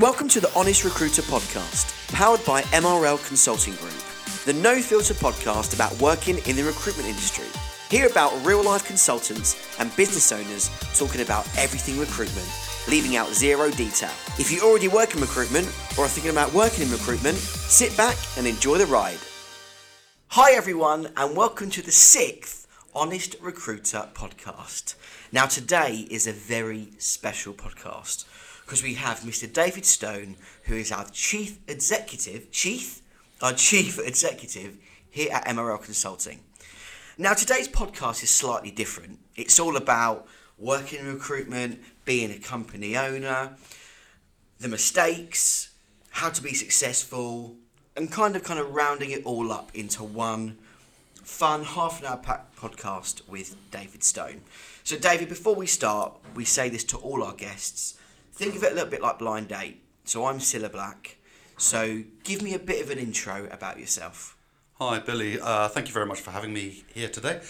Welcome to the Honest Recruiter podcast, powered by MRL Consulting Group, the no filter podcast about working in the recruitment industry. Hear about real life consultants and business owners talking about everything recruitment, leaving out zero detail. If you already work in recruitment or are thinking about working in recruitment, sit back and enjoy the ride. Hi, everyone, and welcome to the sixth Honest Recruiter podcast. Now, today is a very special podcast because we have Mr. David Stone, who is our chief executive, chief, our chief executive here at MRL Consulting. Now, today's podcast is slightly different. It's all about working in recruitment, being a company owner, the mistakes, how to be successful, and kind of kind of rounding it all up into one fun half an hour podcast with David Stone. So, David, before we start, we say this to all our guests. Think of it a little bit like blind date. So, I'm Cilla Black. So, give me a bit of an intro about yourself. Hi, Billy. Uh, thank you very much for having me here today.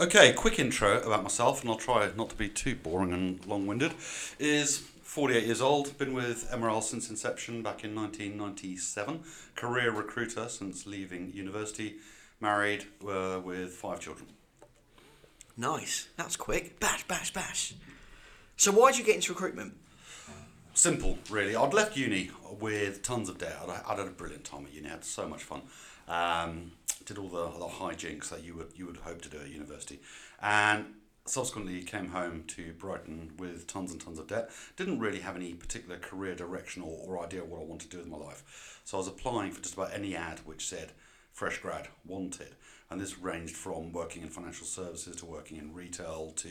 Okay, quick intro about myself, and I'll try not to be too boring and long winded. Is 48 years old, been with Emerald since inception back in 1997, career recruiter since leaving university, married uh, with five children. Nice. That's quick. Bash, bash, bash. So, why did you get into recruitment? Simple, really. I'd left uni with tons of debt. I'd, I'd had a brilliant time at uni. I had so much fun. Um, did all the, the hijinks that you would you would hope to do at university, and subsequently came home to Brighton with tons and tons of debt. Didn't really have any particular career direction or, or idea what I wanted to do with my life. So I was applying for just about any ad which said fresh grad wanted. And this ranged from working in financial services to working in retail to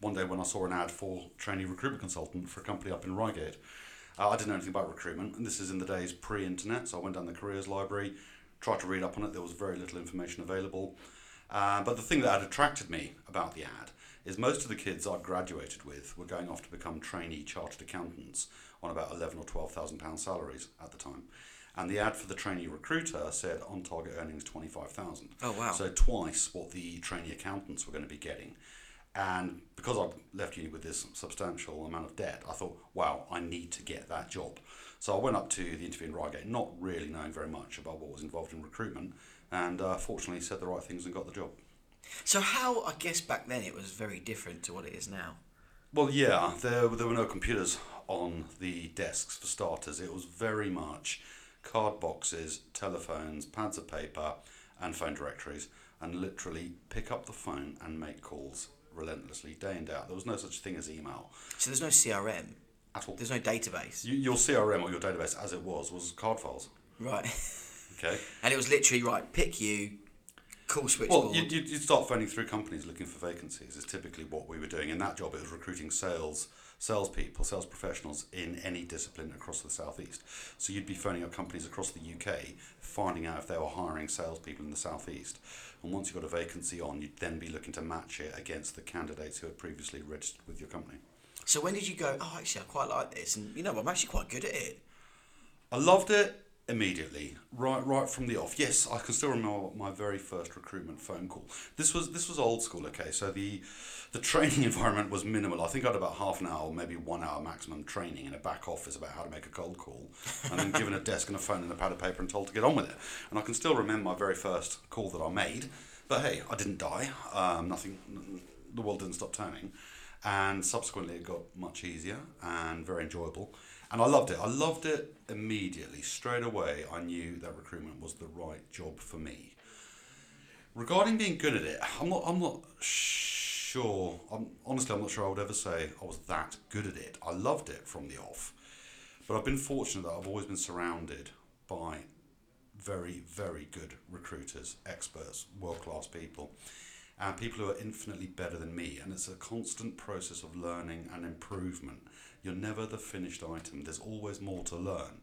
one day when I saw an ad for trainee recruitment consultant for a company up in Reigate. Uh, I didn't know anything about recruitment, and this is in the days pre internet, so I went down the careers library, tried to read up on it. There was very little information available. Uh, but the thing that had attracted me about the ad is most of the kids I'd graduated with were going off to become trainee chartered accountants on about eleven or twelve thousand pound salaries at the time. And the ad for the trainee recruiter said on target earnings twenty five thousand. Oh, wow. So twice what the trainee accountants were going to be getting. And because I'd left uni with this substantial amount of debt, I thought, wow, I need to get that job. So I went up to the interview in Reigate, not really knowing very much about what was involved in recruitment, and uh, fortunately said the right things and got the job. So, how, I guess back then it was very different to what it is now. Well, yeah, there, there were no computers on the desks for starters. It was very much card boxes, telephones, pads of paper, and phone directories, and literally pick up the phone and make calls relentlessly, day in, day out. There was no such thing as email So, there's no CRM, at all. there's no database. You, your CRM or your database, as it was, was card files. Right. Okay. and it was literally, right, pick you, call switchboard. Well, you'd, you'd you'd start phoning through companies looking for vacancies. Is typically what we were doing. In that job, it was recruiting sales, salespeople, sales professionals in any discipline across the southeast. So you'd be phoning up companies across the UK, finding out if they were hiring salespeople in the southeast. And once you've got a vacancy on, you'd then be looking to match it against the candidates who had previously registered with your company. So when did you go? Oh, actually, I quite like this, and you know, I'm actually quite good at it. I loved it immediately, right right from the off. Yes, I can still remember my very first recruitment phone call. This was this was old school. Okay, so the the training environment was minimal. I think I had about half an hour, maybe one hour maximum training in a back office about how to make a cold call, and then given a desk and a phone and a pad of paper and told to get on with it. And I can still remember my very first call that I made. But hey, I didn't die. Um, nothing. The world didn't stop turning and subsequently it got much easier and very enjoyable. And i loved it. I loved it immediately. Straight away i knew that recruitment was the right job for me. Regarding being good at it i'm not i'm not sure. I'm honestly i'm not sure i would ever say i was that good at it. I loved it from the off. But i've been fortunate that i've always been surrounded by very very good recruiters experts world class people and people who are infinitely better than me. And it's a constant process of learning and improvement. You're never the finished item, there's always more to learn.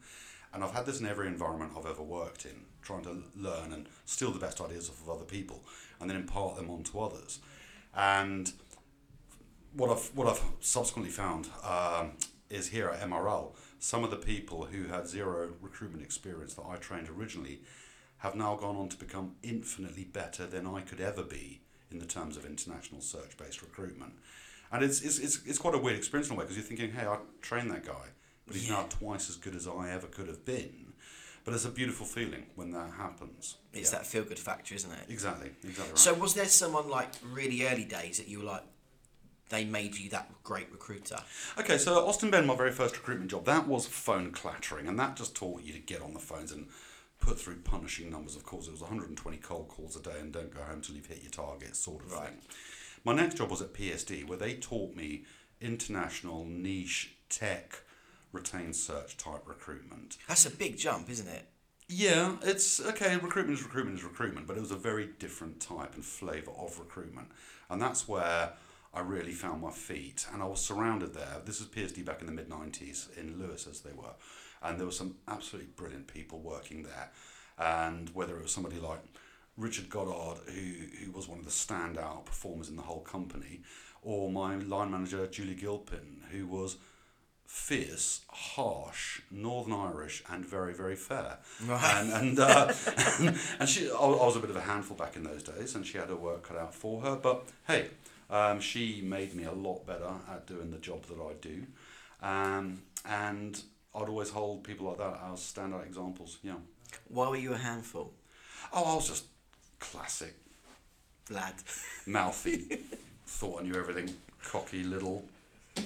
And I've had this in every environment I've ever worked in, trying to learn and steal the best ideas off of other people and then impart them onto others. And what I've, what I've subsequently found um, is here at MRL, some of the people who had zero recruitment experience that I trained originally have now gone on to become infinitely better than I could ever be in the terms of international search based recruitment. And it's, it's, it's, it's quite a weird experience in a way because you're thinking, hey, I trained that guy. but he's now twice as good as I ever could have been. But it's a beautiful feeling when that happens. It's Yeah. that feel good factor, isn't it? Exactly, exactly right. So was there someone like really early days that you were like, they made you that great recruiter? Okay, so Austin Benn, my very first recruitment job, that was phone clattering, and that just taught you to get on the phones and put through punishing numbers. Of course, it was 120 cold calls a day, and don't go home till you've hit your target, sort of Right. thing. My next job was at PSD, where they taught me international niche tech retained search type recruitment. That's a big jump, isn't it? Yeah, it's okay. Recruitment is recruitment is recruitment, but it was a very different type and flavour of recruitment, and that's where I really found my feet. And I was surrounded there. This was PSD back in the mid '90s in Lewes, as they were, and there were some absolutely brilliant people working there. And whether it was somebody like Richard Goddard, who who was one of the standout performers in the whole company, or my line manager Julie Gilpin, who was fierce, harsh, Northern Irish, and very, very fair. Right. And and, uh, and she, I I was a bit of a handful back in those days, and she had her work cut out for her. But hey, um, she made me a lot better at doing the job that I do, um, and I'd always hold people like that as standout examples. Yeah. Why were you a handful, Oh, I was just classic, lad? mouthy, thought I knew everything, cocky little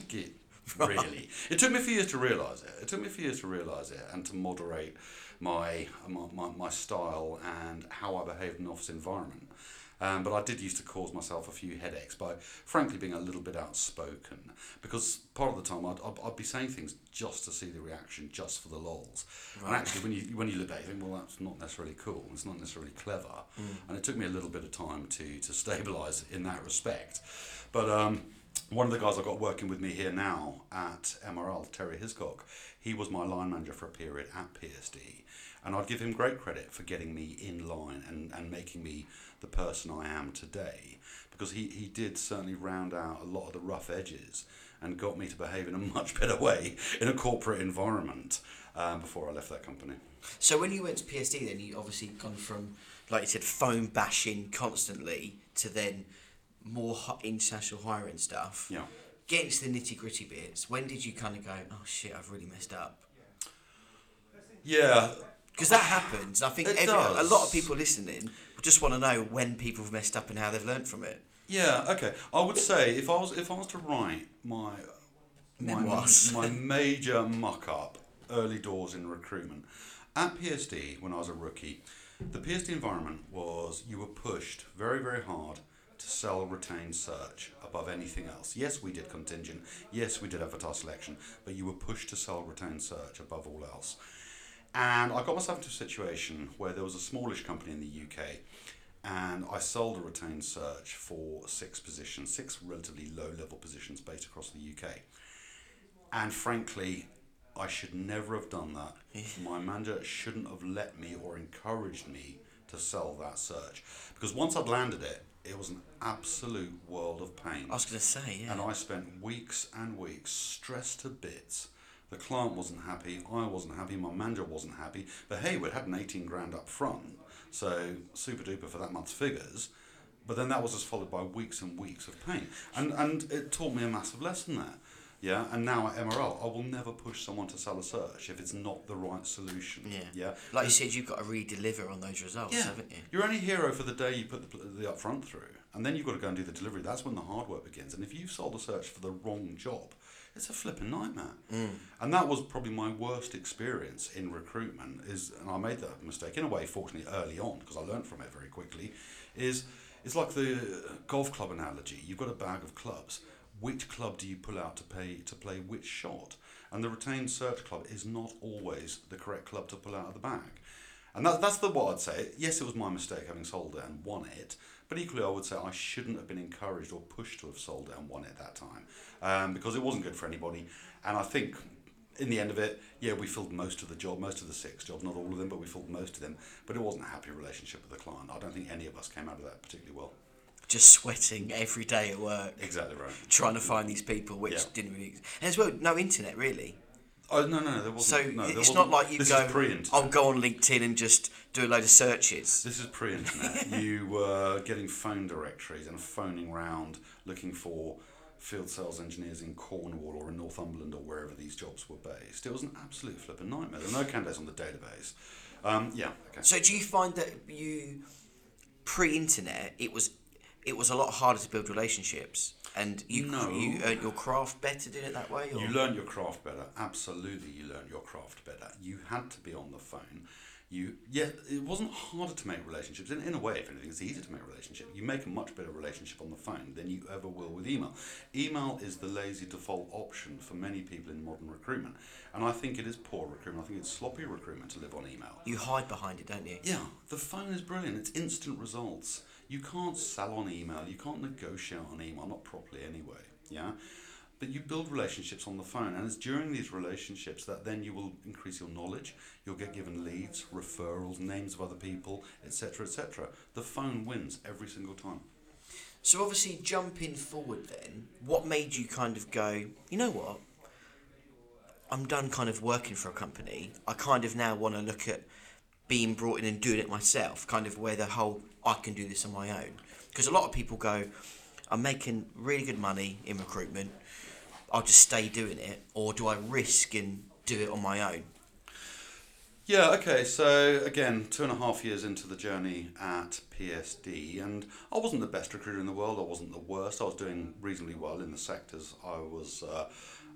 git. Really, it took me a few years to realise it. It took me a few years to realise it and to moderate my my, my, my style and how I behaved in an office environment. Um, but I did used to cause myself a few headaches by, frankly, being a little bit outspoken. Because part of the time I'd, I'd, I'd be saying things just to see the reaction, just for the lols. And actually, when you when you look back, you think, well, that's not necessarily cool. It's not necessarily clever. And it took me a little bit of time to to stabilise in that respect. But um, one of the guys I've got working with me here now at MRL, Terry Hiscock, he was my line manager for a period at PSD. And I'd give him great credit for getting me in line and, and making me the person I am today. Because he, he did certainly round out a lot of the rough edges and got me to behave in a much better way in a corporate environment um, before I left that company. So when you went to PSD, then you obviously gone from, like you said, phone bashing constantly to then more hi- international hiring stuff. Yeah. Getting to the nitty gritty bits. When did you kind of go, oh shit, I've really messed up? Yeah, Because that happens. I think every, a lot of people listening just want to know when people have messed up and how they've learned from it. Yeah, okay. I would say if I was if I was to write my my, Memoirs. my major muck up early doors in recruitment at PSD when I was a rookie, the PSD environment was you were pushed very very hard to sell retained search above anything else. Yes, we did contingent. Yes, we did avatar selection, but you were pushed to sell retained search above all else. And I got myself into a situation where there was a smallish company in the UK, and I sold a retained search for six positions, six relatively low level positions based across the UK. And frankly, I should never have done that. My manager shouldn't have let me or encouraged me to sell that search. Because once I'd landed it, it was an absolute world of pain. I was going to say, yeah. And I spent weeks and weeks stressed to bits. The client wasn't happy, I wasn't happy, my manager wasn't happy. But hey, we'd had an 18 grand up front, so super duper for that month's figures. But then that was just followed by weeks and weeks of pain. And, and it taught me a massive lesson there. Yeah, and now at MRL, I will never push someone to sell a search if it's not the right solution. yeah. Yeah. Like you said, you've got to really deliver on those results, yeah. haven't you? You're only hero for the day you put the, the upfront through, and then you've got to go and do the delivery. That's when the hard work begins. And if you've sold a search for the wrong job, it's a flipping nightmare. Mm. And that was probably my worst experience in recruitment. Is and I made that mistake in a way, fortunately, early on because I learned from it very quickly. Is it's like the golf club analogy. You've got a bag of clubs. Which club do you pull out to pay to play which shot? And the retained search club is not always the correct club to pull out of the bag. And that, that's the what I'd say. Yes, it was my mistake having sold it and won it, but equally I would say I shouldn't have been encouraged or pushed to have sold it and won it at that time um, because it wasn't good for anybody. And I think in the end of it, yeah, we filled most of the job, most of the six jobs, not all of them, but we filled most of them. But it wasn't a happy relationship with the client. I don't think any of us came out of that particularly well. Just sweating every day at work, Exactly right. trying to find these people, which Yeah. didn't really. And as well, no internet really. Oh no, no, no there So wasn't. no, there it's wasn't. not like you go. I'll go on LinkedIn and just do a load of searches. This is pre-internet. you were getting phone directories and phoning round looking for field sales engineers in Cornwall or in Northumberland or wherever these jobs were based. It was an absolute flipping nightmare. There were no candidates on the database. Um, yeah, okay. So do you find that you pre-internet it was it was a lot harder to build relationships and you No. you earned your craft better doing it that way or? You learn your craft better. Absolutely, you learn your craft better. You had to be on the phone. You yeah, it wasn't harder to make relationships. In, in a way, if anything, it's easier to make a relationship. You make a much better relationship on the phone than you ever will with email. Email is the lazy default option for many people in modern recruitment, and I think it is poor recruitment. I think it's sloppy recruitment to live on email. you hide behind it don't you Yeah, the phone is brilliant. It's instant results. You can't sell on email. You can't negotiate on email, not properly anyway. Yeah, but you build relationships on the phone, and it's during these relationships that then you will increase your knowledge. You'll get given leads, referrals, names of other people, etc., etc. The phone wins every single time. So obviously, jumping forward, then, what made you kind of go? You know what? I'm done kind of working for a company. I kind of now want to look at being brought in and doing it myself. Kind of where the whole I can do this on my own. Because a lot of people go, I'm making really good money in recruitment. I'll just stay doing it, or do I risk and do it on my own? Yeah, okay, so again, two and a half years into the journey at PSD, and I wasn't the best recruiter in the world, I wasn't the worst, I was doing reasonably well in the sectors I was uh,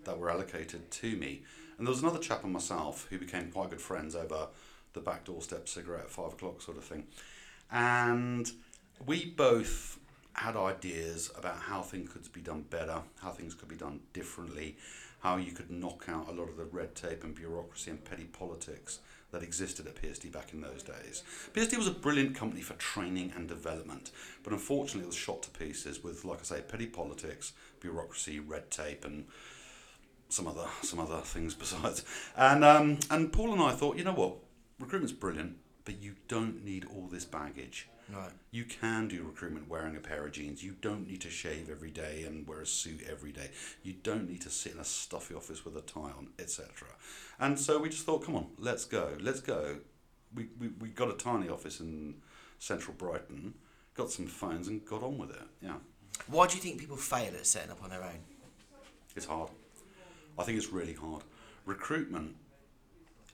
that were allocated to me. And there was another chap and myself who became quite good friends over the back doorstep cigarette at five o'clock sort of thing. And we both had ideas about how things could be done better, how things could be done differently, how you could knock out a lot of the red tape and bureaucracy and petty politics that existed at PSD back in those days. PSD was a brilliant company for training and development, but unfortunately it was shot to pieces with, like I say, petty politics, bureaucracy, red tape, and some other some other things besides. And um, and Paul and I thought, you know what, recruitment's brilliant, but you don't need all this baggage. Right. You can do recruitment wearing a pair of jeans. You don't need to shave every day and wear a suit every day. You don't need to sit in a stuffy office with a tie on, etc. And so we just thought, come on, let's go, let's go. We, we, we got a tiny office in central Brighton, got some phones and got on with it. Yeah, Why do you think people fail at setting up on their own? it's hard. I think it's really hard. Recruitment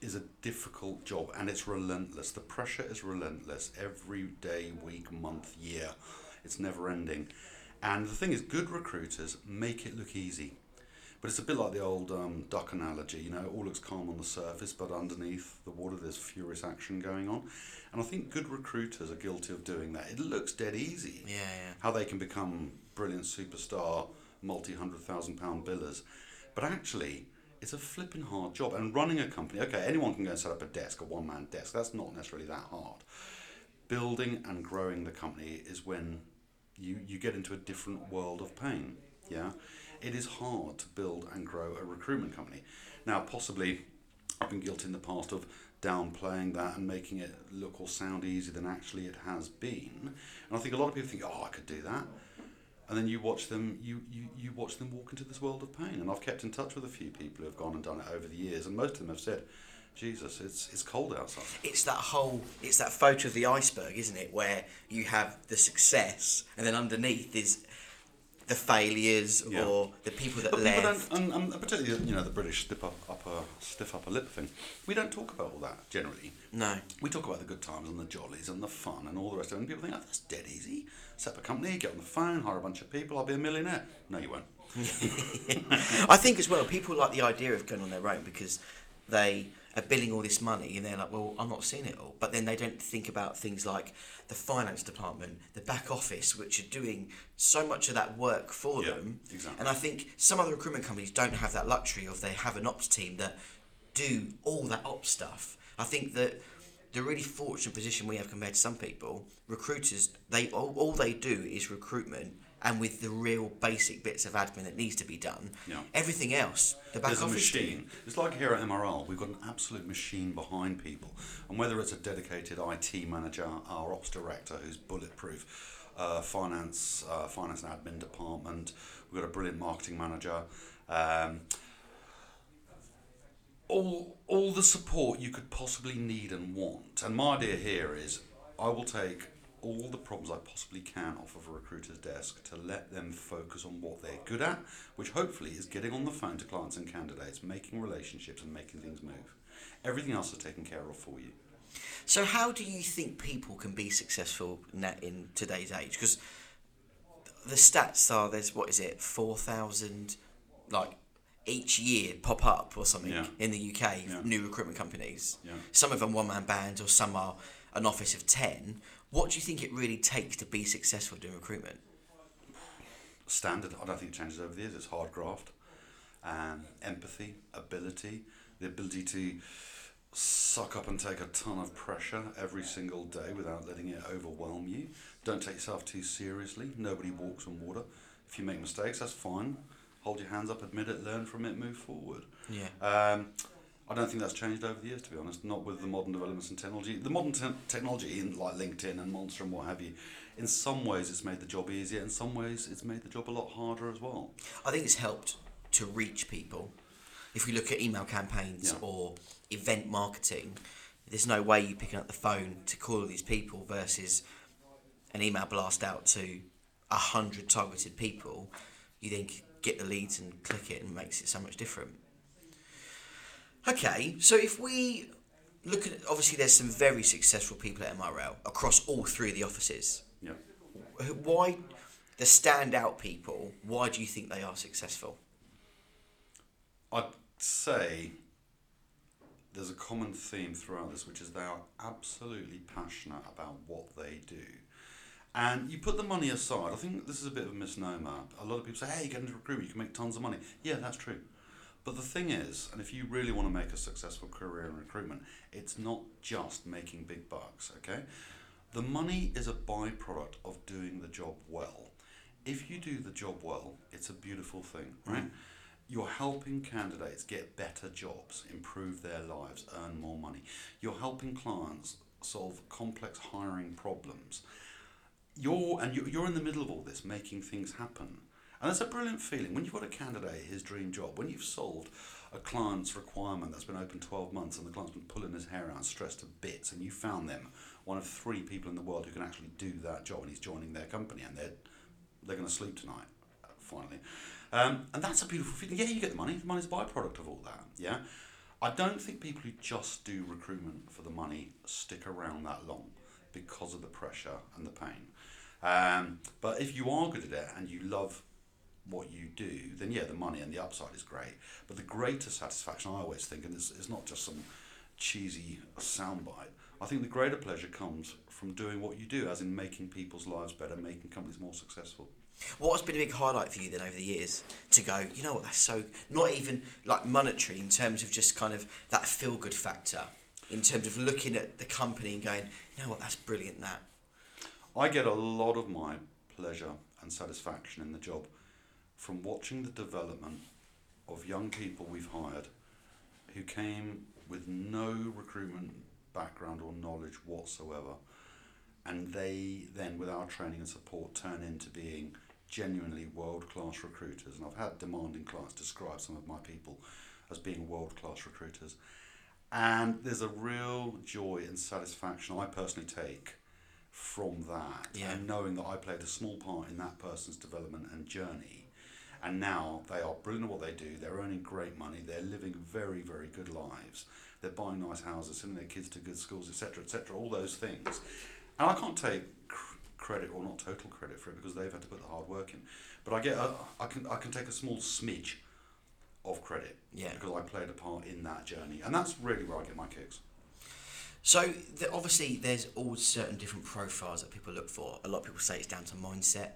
is a difficult job and it's relentless. The pressure is relentless every day, week, month, year. It's never ending. And the thing is, good recruiters make it look easy. But it's a bit like the old um, duck analogy, you know, it all looks calm on the surface, but underneath the water there's furious action going on. And I think good recruiters are guilty of doing that. It looks dead easy Yeah, yeah. how they can become brilliant superstar, multi hundred thousand pound billers. But actually, it's a flipping hard job. And running a company, okay, anyone can go and set up a desk, a one man desk. That's not necessarily that hard. Building and growing the company is when you, you get into a different world of pain. Yeah, it is hard to build and grow a recruitment company. Now, possibly, I've been guilty in the past of downplaying that and making it look or sound easier than actually it has been. And I think a lot of people think, oh, I could do that. And then you watch them, you, you, you watch them walk into this world of pain. And I've kept in touch with a few people who have gone and done it over the years, and most of them have said, Jesus, it's, it's cold outside. It's that whole, it's that photo of the iceberg, isn't it? Where you have the success, and then underneath is the failures Yeah. or the people that But people left. don't, and, and particularly you know the British stiff up, upper stiff upper lip thing. We don't talk about all that generally. No. We talk about the good times and the jollies and the fun and all the rest of it. And people think, oh, that's dead easy. Set up a company, get on the phone, hire a bunch of people, I'll be a millionaire. No, you won't. I think as well, people like the idea of going on their own because they are billing all this money and they're like, well, I'm not seeing it all. But then they don't think about things like the finance department, the back office, which are doing so much of that work for Yeah, them. exactly. And I think some other recruitment companies don't have that luxury of they have an ops team that do all that ops stuff. I think that the really fortunate position we have compared to some people, recruiters, they all, all they do is recruitment and with the real basic bits of admin that needs to be done. Yeah. Everything else, the back There's a office team. machine. It's like here at MRL, we've got an absolute machine behind people. And whether it's a dedicated IT manager, our ops director who's bulletproof, uh, finance, uh, finance and admin department, we've got a brilliant marketing manager. Um, all, all the support you could possibly need and want. And my idea here is I will take all the problems I possibly can off of a recruiter's desk to let them focus on what they're good at, which hopefully is getting on the phone to clients and candidates, making relationships and making things move. Everything else is taken care of for you. So, how do you think people can be successful in, that, in today's age? Because the stats are there's what is it, four thousand, like each year pop up or something Yeah. in the UK, Yeah. new recruitment companies. Yeah. Some of them one man bands, or some are an office of ten. What do you think it really takes to be successful doing recruitment? standard. I don't think it changes over the years. It's hard graft, and empathy, ability, the ability to suck up and take a ton of pressure every single day without letting it overwhelm you. Don't take yourself too seriously. Nobody walks on water. If you make mistakes, that's fine. Hold your hands up, admit it, learn from it, move forward. Yeah. Um, I don't think that's changed over the years, to be honest. Not with the modern developments in technology. The modern te- technology, in like LinkedIn and Monster and what have you, in some ways it's made the job easier. In some ways it's made the job a lot harder as well. I think it's helped to reach people. If we look at email campaigns Yeah. or event marketing, there's no way you picking up the phone to call these people versus an email blast out to a hundred targeted people. You then get the leads and click it and it makes it so much different. Okay, so if we look at obviously there's some very successful people at MRL across all three of the offices. Yeah. Why the standout people? Why do you think they are successful? I'd say there's a common theme throughout this, which is they are absolutely passionate about what they do. And you put the money aside. I think this is a bit of a misnomer. A lot of people say, hey, you get into recruitment, you can make tons of money. Yeah, that's true. But the thing is, and if you really want to make a successful career in recruitment, it's not just making big bucks, okay? The money is a byproduct of doing the job well. If you do the job well, it's a beautiful thing, mm. right? You're helping candidates get better jobs, improve their lives, earn more money. You're helping clients solve complex hiring problems. You're and you're, you're in the middle of all this, making things happen. And that's a brilliant feeling. When you've got a candidate, his dream job, when you've solved a client's requirement that's been open 12 months and the client's been pulling his hair out stressed to bits, and you found them one of three people in the world who can actually do that job, and he's joining their company, and they're, they're going to sleep tonight, finally. Um, and that's a beautiful feeling. Yeah, you get the money. The money's a byproduct of all that. Yeah. I don't think people who just do recruitment for the money stick around that long because of the pressure and the pain. Um, but if you are good at it and you love what you do, then yeah, the money and the upside is great. But the greater satisfaction, I always think, and it's, it's not just some cheesy soundbite, I think the greater pleasure comes from doing what you do, as in making people's lives better, making companies more successful. What has been a big highlight for you then over the years to go, you know what, that's so, not even like monetary in terms of just kind of that feel good factor, in terms of looking at the company and going, you know what, that's brilliant that. I get a lot of my pleasure and satisfaction in the job from watching the development of young people we've hired who came with no recruitment background or knowledge whatsoever. And they then, with our training and support, turn into being genuinely world class recruiters. And I've had demanding clients describe some of my people as being world class recruiters. And there's a real joy and satisfaction I personally take from that Yeah. and knowing that I played a small part in that person's development and journey. And now they are brilliant at what they do. They're earning great money. They're living very, very good lives. They're buying nice houses, sending their kids to good schools, etc., etc. All those things. And I can't take cr- credit or not total credit for it because they've had to put the hard work in. But I get a, I can I can take a small smidge of credit Yeah. because I played a part in that journey, and that's really where I get my kicks. So the, obviously, there's all certain different profiles that people look for. A lot of people say it's down to mindset.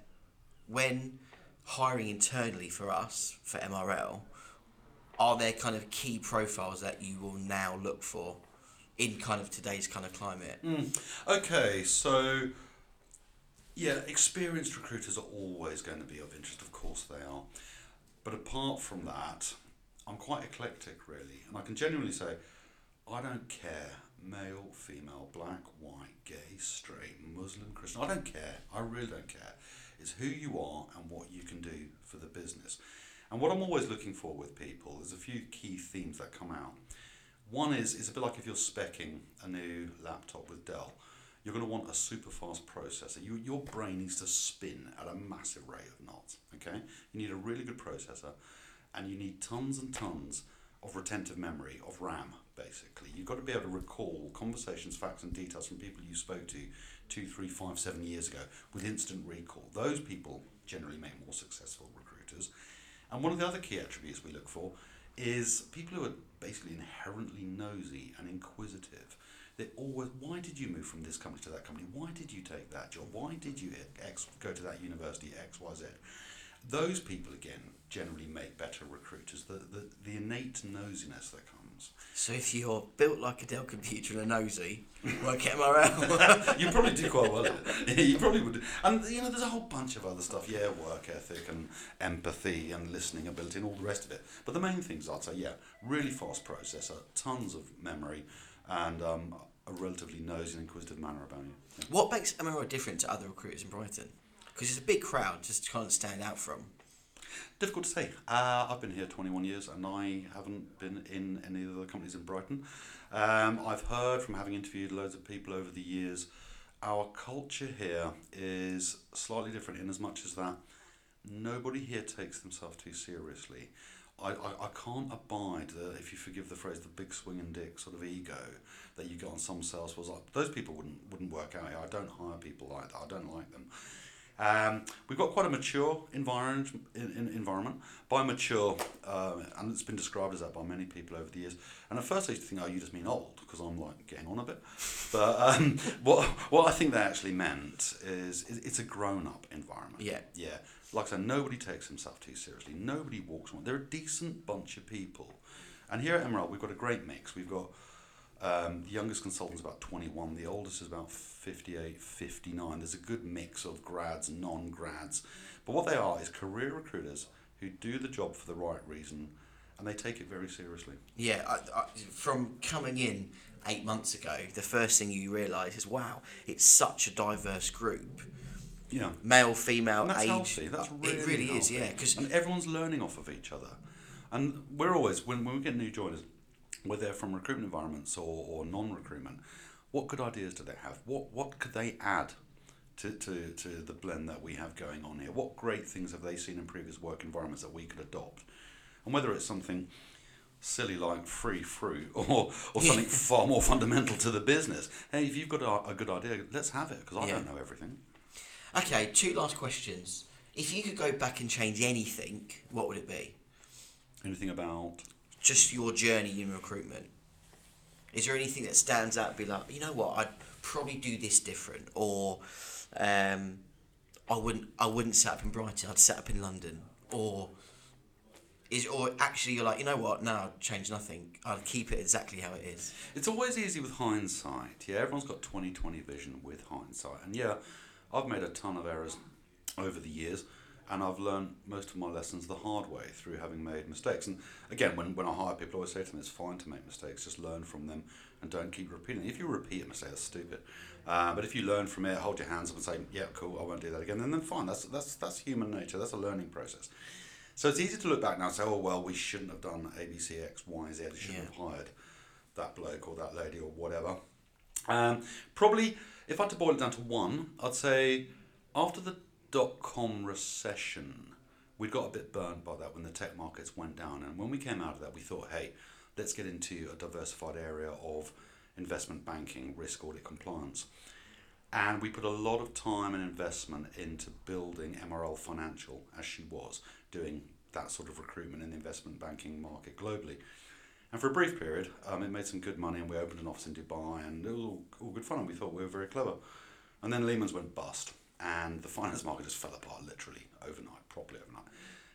When hiring internally for us for MRL, are there kind of key profiles that you will now look for in kind of today's kind of climate? Mm. Okay, so yeah, experienced recruiters are always going to be of interest, of course they are. But apart from that, I'm quite eclectic really, and I can genuinely say I don't care male, female, black, white, gay, straight, Muslim, Christian. I don't care. I really don't care. It's who you are and what you can do for the business. And what I'm always looking for with people, there's a few key themes that come out. One is, it's a bit like if you're specking a new laptop with Dell. you're going to want a super fast processor. You, your brain needs to spin at a massive rate of knots. Okay, you need a really good processor, and you need tons and tons of retentive memory of RAM. Basically, you've got to be able to recall conversations, facts, and details from people you spoke to two, three, five, seven years ago with instant recall. Those people generally make more successful recruiters. And one of the other key attributes we look for is people who are basically inherently nosy and inquisitive. They always, why did you move from this company to that company? Why did you take that job? Why did you X, go to that university X, Y, Z? Those people again generally make better recruiters. The, the, the innate nosiness that comes. So if you're built like a Dell computer and a nosy, work MRL. you probably do quite well you probably would. And you know, there's a whole bunch of other stuff. Yeah, work ethic and empathy and listening ability and all the rest of it. But the main things I'd say, yeah, really fast processor, tons of memory, and um, a relatively nosy and inquisitive manner about you. Yeah. What makes MRL different to other recruiters in Brighton? Because it's a big crowd, just to kind of stand out from. Difficult to say. Uh, I've been here 21 years and I haven't been in any of the companies in Brighton. Um, I've heard from having interviewed loads of people over the years, our culture here is slightly different in as much as that nobody here takes themselves too seriously. I, I, I can't abide the, if you forgive the phrase, the big swinging dick sort of ego that you get on some sales those people wouldn't wouldn't work out here. I don't hire people like that. I don't like them. Um, we've got quite a mature environment. In, in, environment by mature, uh, and it's been described as that by many people over the years. And at first, I used to think, "Oh, you just mean old," because I'm like getting on a bit. But um, what what I think they actually meant is it's a grown-up environment. Yeah, yeah. Like I said, nobody takes himself too seriously. Nobody walks on. They're a decent bunch of people. And here at Emerald, we've got a great mix. We've got um, the youngest consultant's about 21, the oldest is about 58, 59. There's a good mix of grads non grads. But what they are is career recruiters who do the job for the right reason and they take it very seriously. Yeah, I, I, from coming in eight months ago, the first thing you realise is wow, it's such a diverse group. Yeah. Male, female, and that's age. Healthy. That's really it really healthy. is, yeah. Cause and everyone's learning off of each other. And we're always, when, when we get new joiners, whether they're from recruitment environments or, or non recruitment, what good ideas do they have? What what could they add to, to, to the blend that we have going on here? What great things have they seen in previous work environments that we could adopt? And whether it's something silly like free fruit or, or something far more fundamental to the business. Hey, if you've got a, a good idea, let's have it because I yeah. don't know everything. Okay, two last questions. If you could go back and change anything, what would it be? Anything about? Just your journey in recruitment? Is there anything that stands out? Be like, you know what, I'd probably do this different, or um, I wouldn't. I wouldn't set up in Brighton. I'd set up in London, or is or actually you're like, you know what? No, I'd change nothing. I'll keep it exactly how it is. It's always easy with hindsight. Yeah, everyone's got 20/20 vision with hindsight, and yeah, I've made a ton of errors over the years and I've learned most of my lessons the hard way through having made mistakes. And again, when, when I hire people, I always say to them, it's fine to make mistakes, just learn from them and don't keep repeating. If you repeat a mistake, that's stupid. Uh, but if you learn from it, hold your hands up and say, yeah, cool, I won't do that again, then, then fine. That's, that's, that's human nature, that's a learning process. So it's easy to look back now and say, oh, well, we shouldn't have done A, B, C, X, Y, Z, we shouldn't yeah. have hired that bloke or that lady or whatever. Um, probably, if I had to boil it down to one, I'd say after the dot com recession, we got a bit burned by that when the tech markets went down. And when we came out of that, we thought, hey, let's get into a diversified area of investment banking, risk audit compliance. And we put a lot of time and investment into building MRL Financial as she was, doing that sort of recruitment in the investment banking market globally. And for a brief period, um, it made some good money, and we opened an office in Dubai, and it was all, all good fun, and we thought we were very clever. And then Lehman's went bust and the finance market just fell apart literally overnight, properly overnight.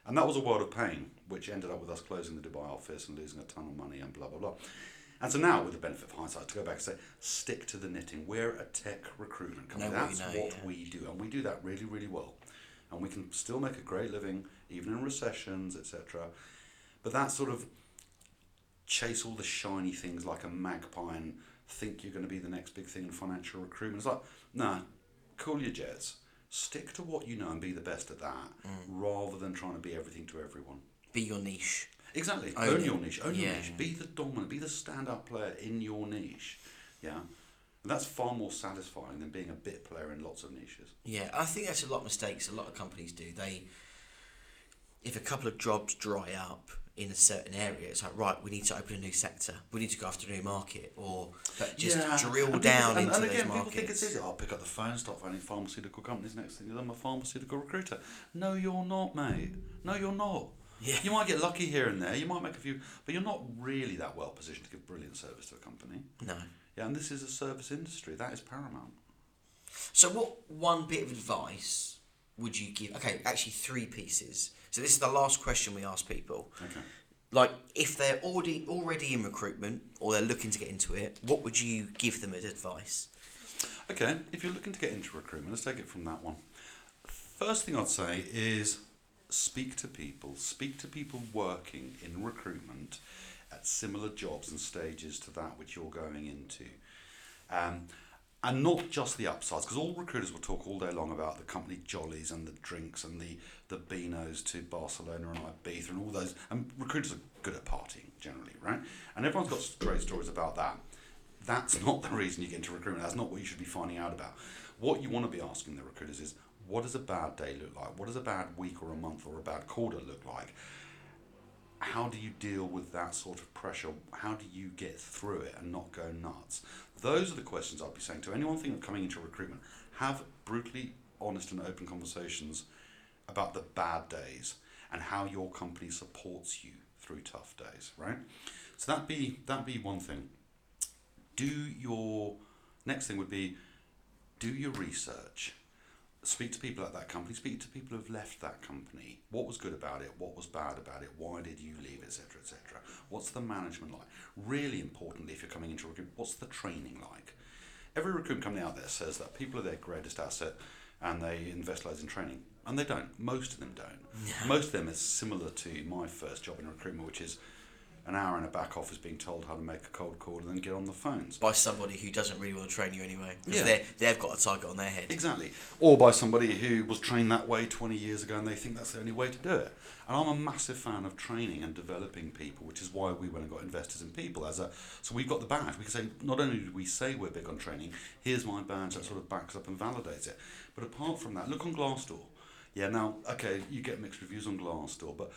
And that was a world of pain, which ended up with us closing the Dubai office and losing a ton of money and blah, blah, blah. And so now, with the benefit of hindsight, to go back and say, stick to the knitting. We're a tech recruitment company. Know That's what, know, what yeah. we do. And we do that really, really well. And we can still make a great living, even in recessions, etc. But that sort of chase all the shiny things like a magpie and think you're going to be the next big thing in financial recruitment. It's like, nah, cool your jets, stick to what you know and be the best at that, mm. rather than trying to be everything to everyone. Be your niche. Exactly. Own, own your niche. Own yeah. your niche. Be the dominant. Be the stand-up player in your niche. Yeah. And that's far more satisfying than being a bit player in lots of niches. Yeah, I think that's a lot of mistakes a lot of companies do. They, if a couple of jobs dry up in a certain area, it's like right, we need to open a new sector, we need to go after a new market, or just drill and down people, into and, and those again, markets. people think it's easy. I'll pick up the phone, start phoning pharmaceutical companies. Next thing, I'm a pharmaceutical recruiter. No, you're not, mate. No, you're not. Yeah. You might get lucky here and there. You might make a few, but you're not really that well positioned to give brilliant service to a company. No. Yeah, and this is a service industry. That is paramount. So, what one bit of advice would you give? Okay, actually, three pieces. So, this is the last question we ask people. Okay. Like, if they're already already in recruitment or they're looking to get into it, what would you give them as advice? Okay, if you're looking to get into recruitment, let's take it from that one. First thing I'd say is speak to people. Speak to people working in recruitment at similar jobs and stages to that which you're going into. Um, and not just the upsides, because all recruiters will talk all day long about the company jollies and the drinks and the, the beanos to Barcelona and Ibiza and all those. And recruiters are good at partying generally, right? And everyone's got great stories about that. That's not the reason you get into recruitment. That's not what you should be finding out about. What you want to be asking the recruiters is, what does a bad day look like? What does a bad week or a month or a bad quarter look like? How do you deal with that sort of pressure? How do you get through it and not go nuts? Those are the questions I'd be saying to anyone thinking of coming into recruitment. Have brutally honest and open conversations about the bad days and how your company supports you through tough days, right? So that be that be one thing. Do your next thing would be do your research speak to people at that company, speak to people who've left that company. What was good about it? What was bad about it? Why did you leave, etc., etc. What's the management like? Really importantly, if you're coming into recruitment, what's the training like? Every recruitment company out there says that people are their greatest asset and they invest loads in training. And they don't. Most of them don't. Most of them is similar to my first job in recruitment, which is an hour in a back office being told how to make a cold call and then get on the phones. By somebody who doesn't really want to train you anyway. Because Yeah. they they've got a target on their head. Exactly. Or by somebody who was trained that way 20 years ago and they think that's the only way to do it. And I'm a massive fan of training and developing people, which is why we went and got investors in people as a so we've got the badge. We can say not only do we say we're big on training, here's my badge that sort of backs up and validates it. But apart from that, look on Glassdoor. Yeah, now okay, you get mixed reviews on Glassdoor, but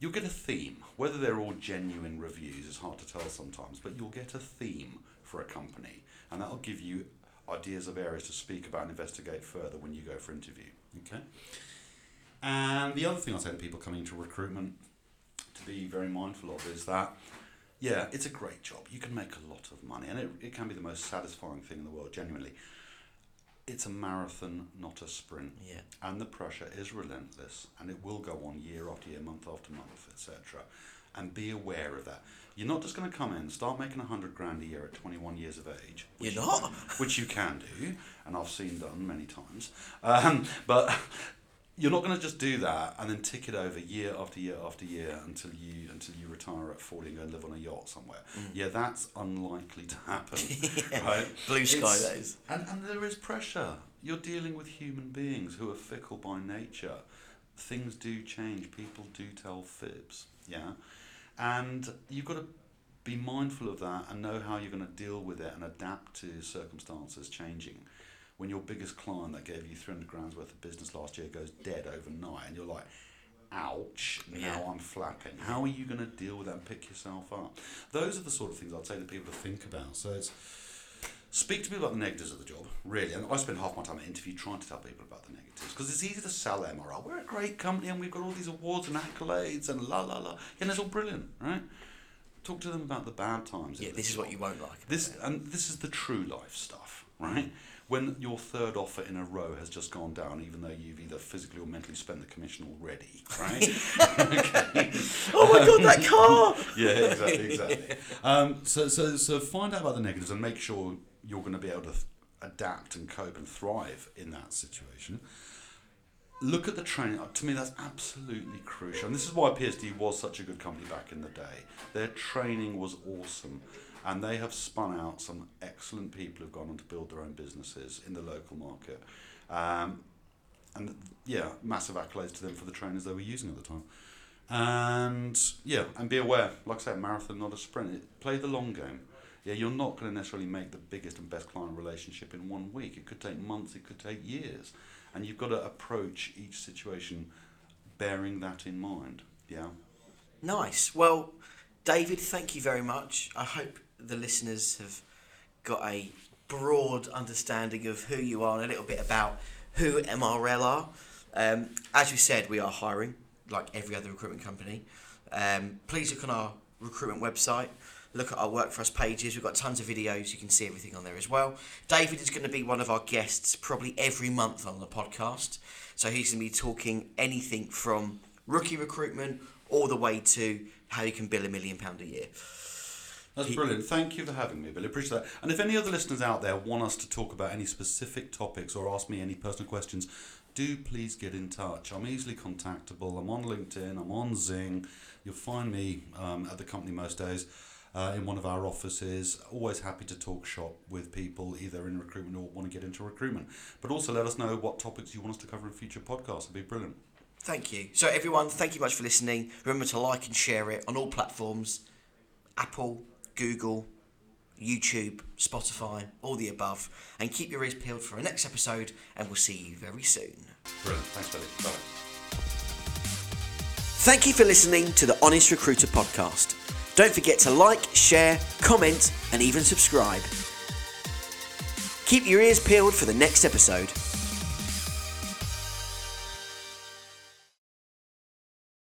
you'll get a theme. Whether they're all genuine reviews is hard to tell sometimes, but you'll get a theme for a company, and that'll give you ideas of areas to speak about and investigate further when you go for interview. Okay. And the other thing I say to people coming into recruitment to be very mindful of is that, yeah, it's a great job. You can make a lot of money, and it, it can be the most satisfying thing in the world, genuinely. It's a marathon, not a sprint. Yeah. And the pressure is relentless, and it will go on year after year, month after month, etc. And be aware of that. You're not just going to come in, start making a hundred grand a year at 21 years of age. You're you- not. which you can do, and I've seen done many times. Um, but you're not going to just do that and then tick it over year after year after year until you until you retire at 40 and go and live on a yacht somewhere. Mm. Yeah, that's unlikely to happen. right? Blue sky, It's- that is. And, and there is pressure. You're dealing with human beings who are fickle by nature. Things do change. People do tell fibs. Yeah. And you've got to be mindful of that and know how you're going to deal with it and adapt to circumstances changing. When your biggest client that gave you 300 grand's worth of business last year goes dead overnight and you're like, ouch, now Yeah. I'm flapping. How are you going to deal with that and pick yourself up? Those are the sort of things I'd say to people to think about. So it's speak to people about the negatives of the job, really. And I spend half my time at interview trying to tell people about the negatives because it's easy to sell MRL. We're a great company and we've got all these awards and accolades and la la la. And it's all brilliant, right? Talk to them about the bad times. Yeah, this is what you won't like. This and this is the true life stuff, right? When your third offer in a row has just gone down, even though you've either physically or mentally spent the commission already, right? okay. oh my god, that car! Yeah, exactly, exactly. Um, so, so, so find out about the negatives and make sure you're going to be able to th- adapt and cope and thrive in that situation. Look at the training. Uh, To me, that's absolutely crucial. And this is why PSD was such a good company back in the day. Their training was awesome. And they have spun out some excellent people who've gone on to build their own businesses in the local market. Um, and yeah, massive accolades to them for the trainers they were using at the time. And yeah, and be aware, like I said, marathon, not a sprint. It, play the long game. Yeah, you're not going to necessarily make the biggest and best client relationship in one week. It could take months, it could take years. And you've got to approach each situation bearing that in mind. Yeah. Nice. Well, David, thank you very much. I hope the listeners have got a broad understanding of who you are and a little bit about who MRL are. Um, as we said, we are hiring like every other recruitment company. Um, please look on our recruitment website. Look at our work for us pages. We've got tons of videos. You can see everything on there as well. David is going to be one of our guests probably every month on the podcast. So he's going to be talking anything from rookie recruitment all the way to how you can bill a million pound a year. That's He- brilliant. Thank you for having me, Billy. Appreciate that. And if any other listeners out there want us to talk about any specific topics or ask me any personal questions, do please get in touch. I'm easily contactable. I'm on LinkedIn. I'm on XING. You'll find me um, at the company most days uh, in one of our offices. Always happy to talk shop with people either in recruitment or want to get into recruitment. But also let us know what topics you want us to cover in future podcasts. It'd be brilliant. Thank you. So, everyone, thank you much for listening. Remember to like and share it on all platforms Apple, Google, YouTube, Spotify, all the above. And keep your ears peeled for our next episode, and we'll see you very soon. Brilliant. Thanks, Billy. Bye. Thank you for listening to the Honest Recruiter podcast. Don't forget to like, share, comment, and even subscribe. Keep your ears peeled for the next episode.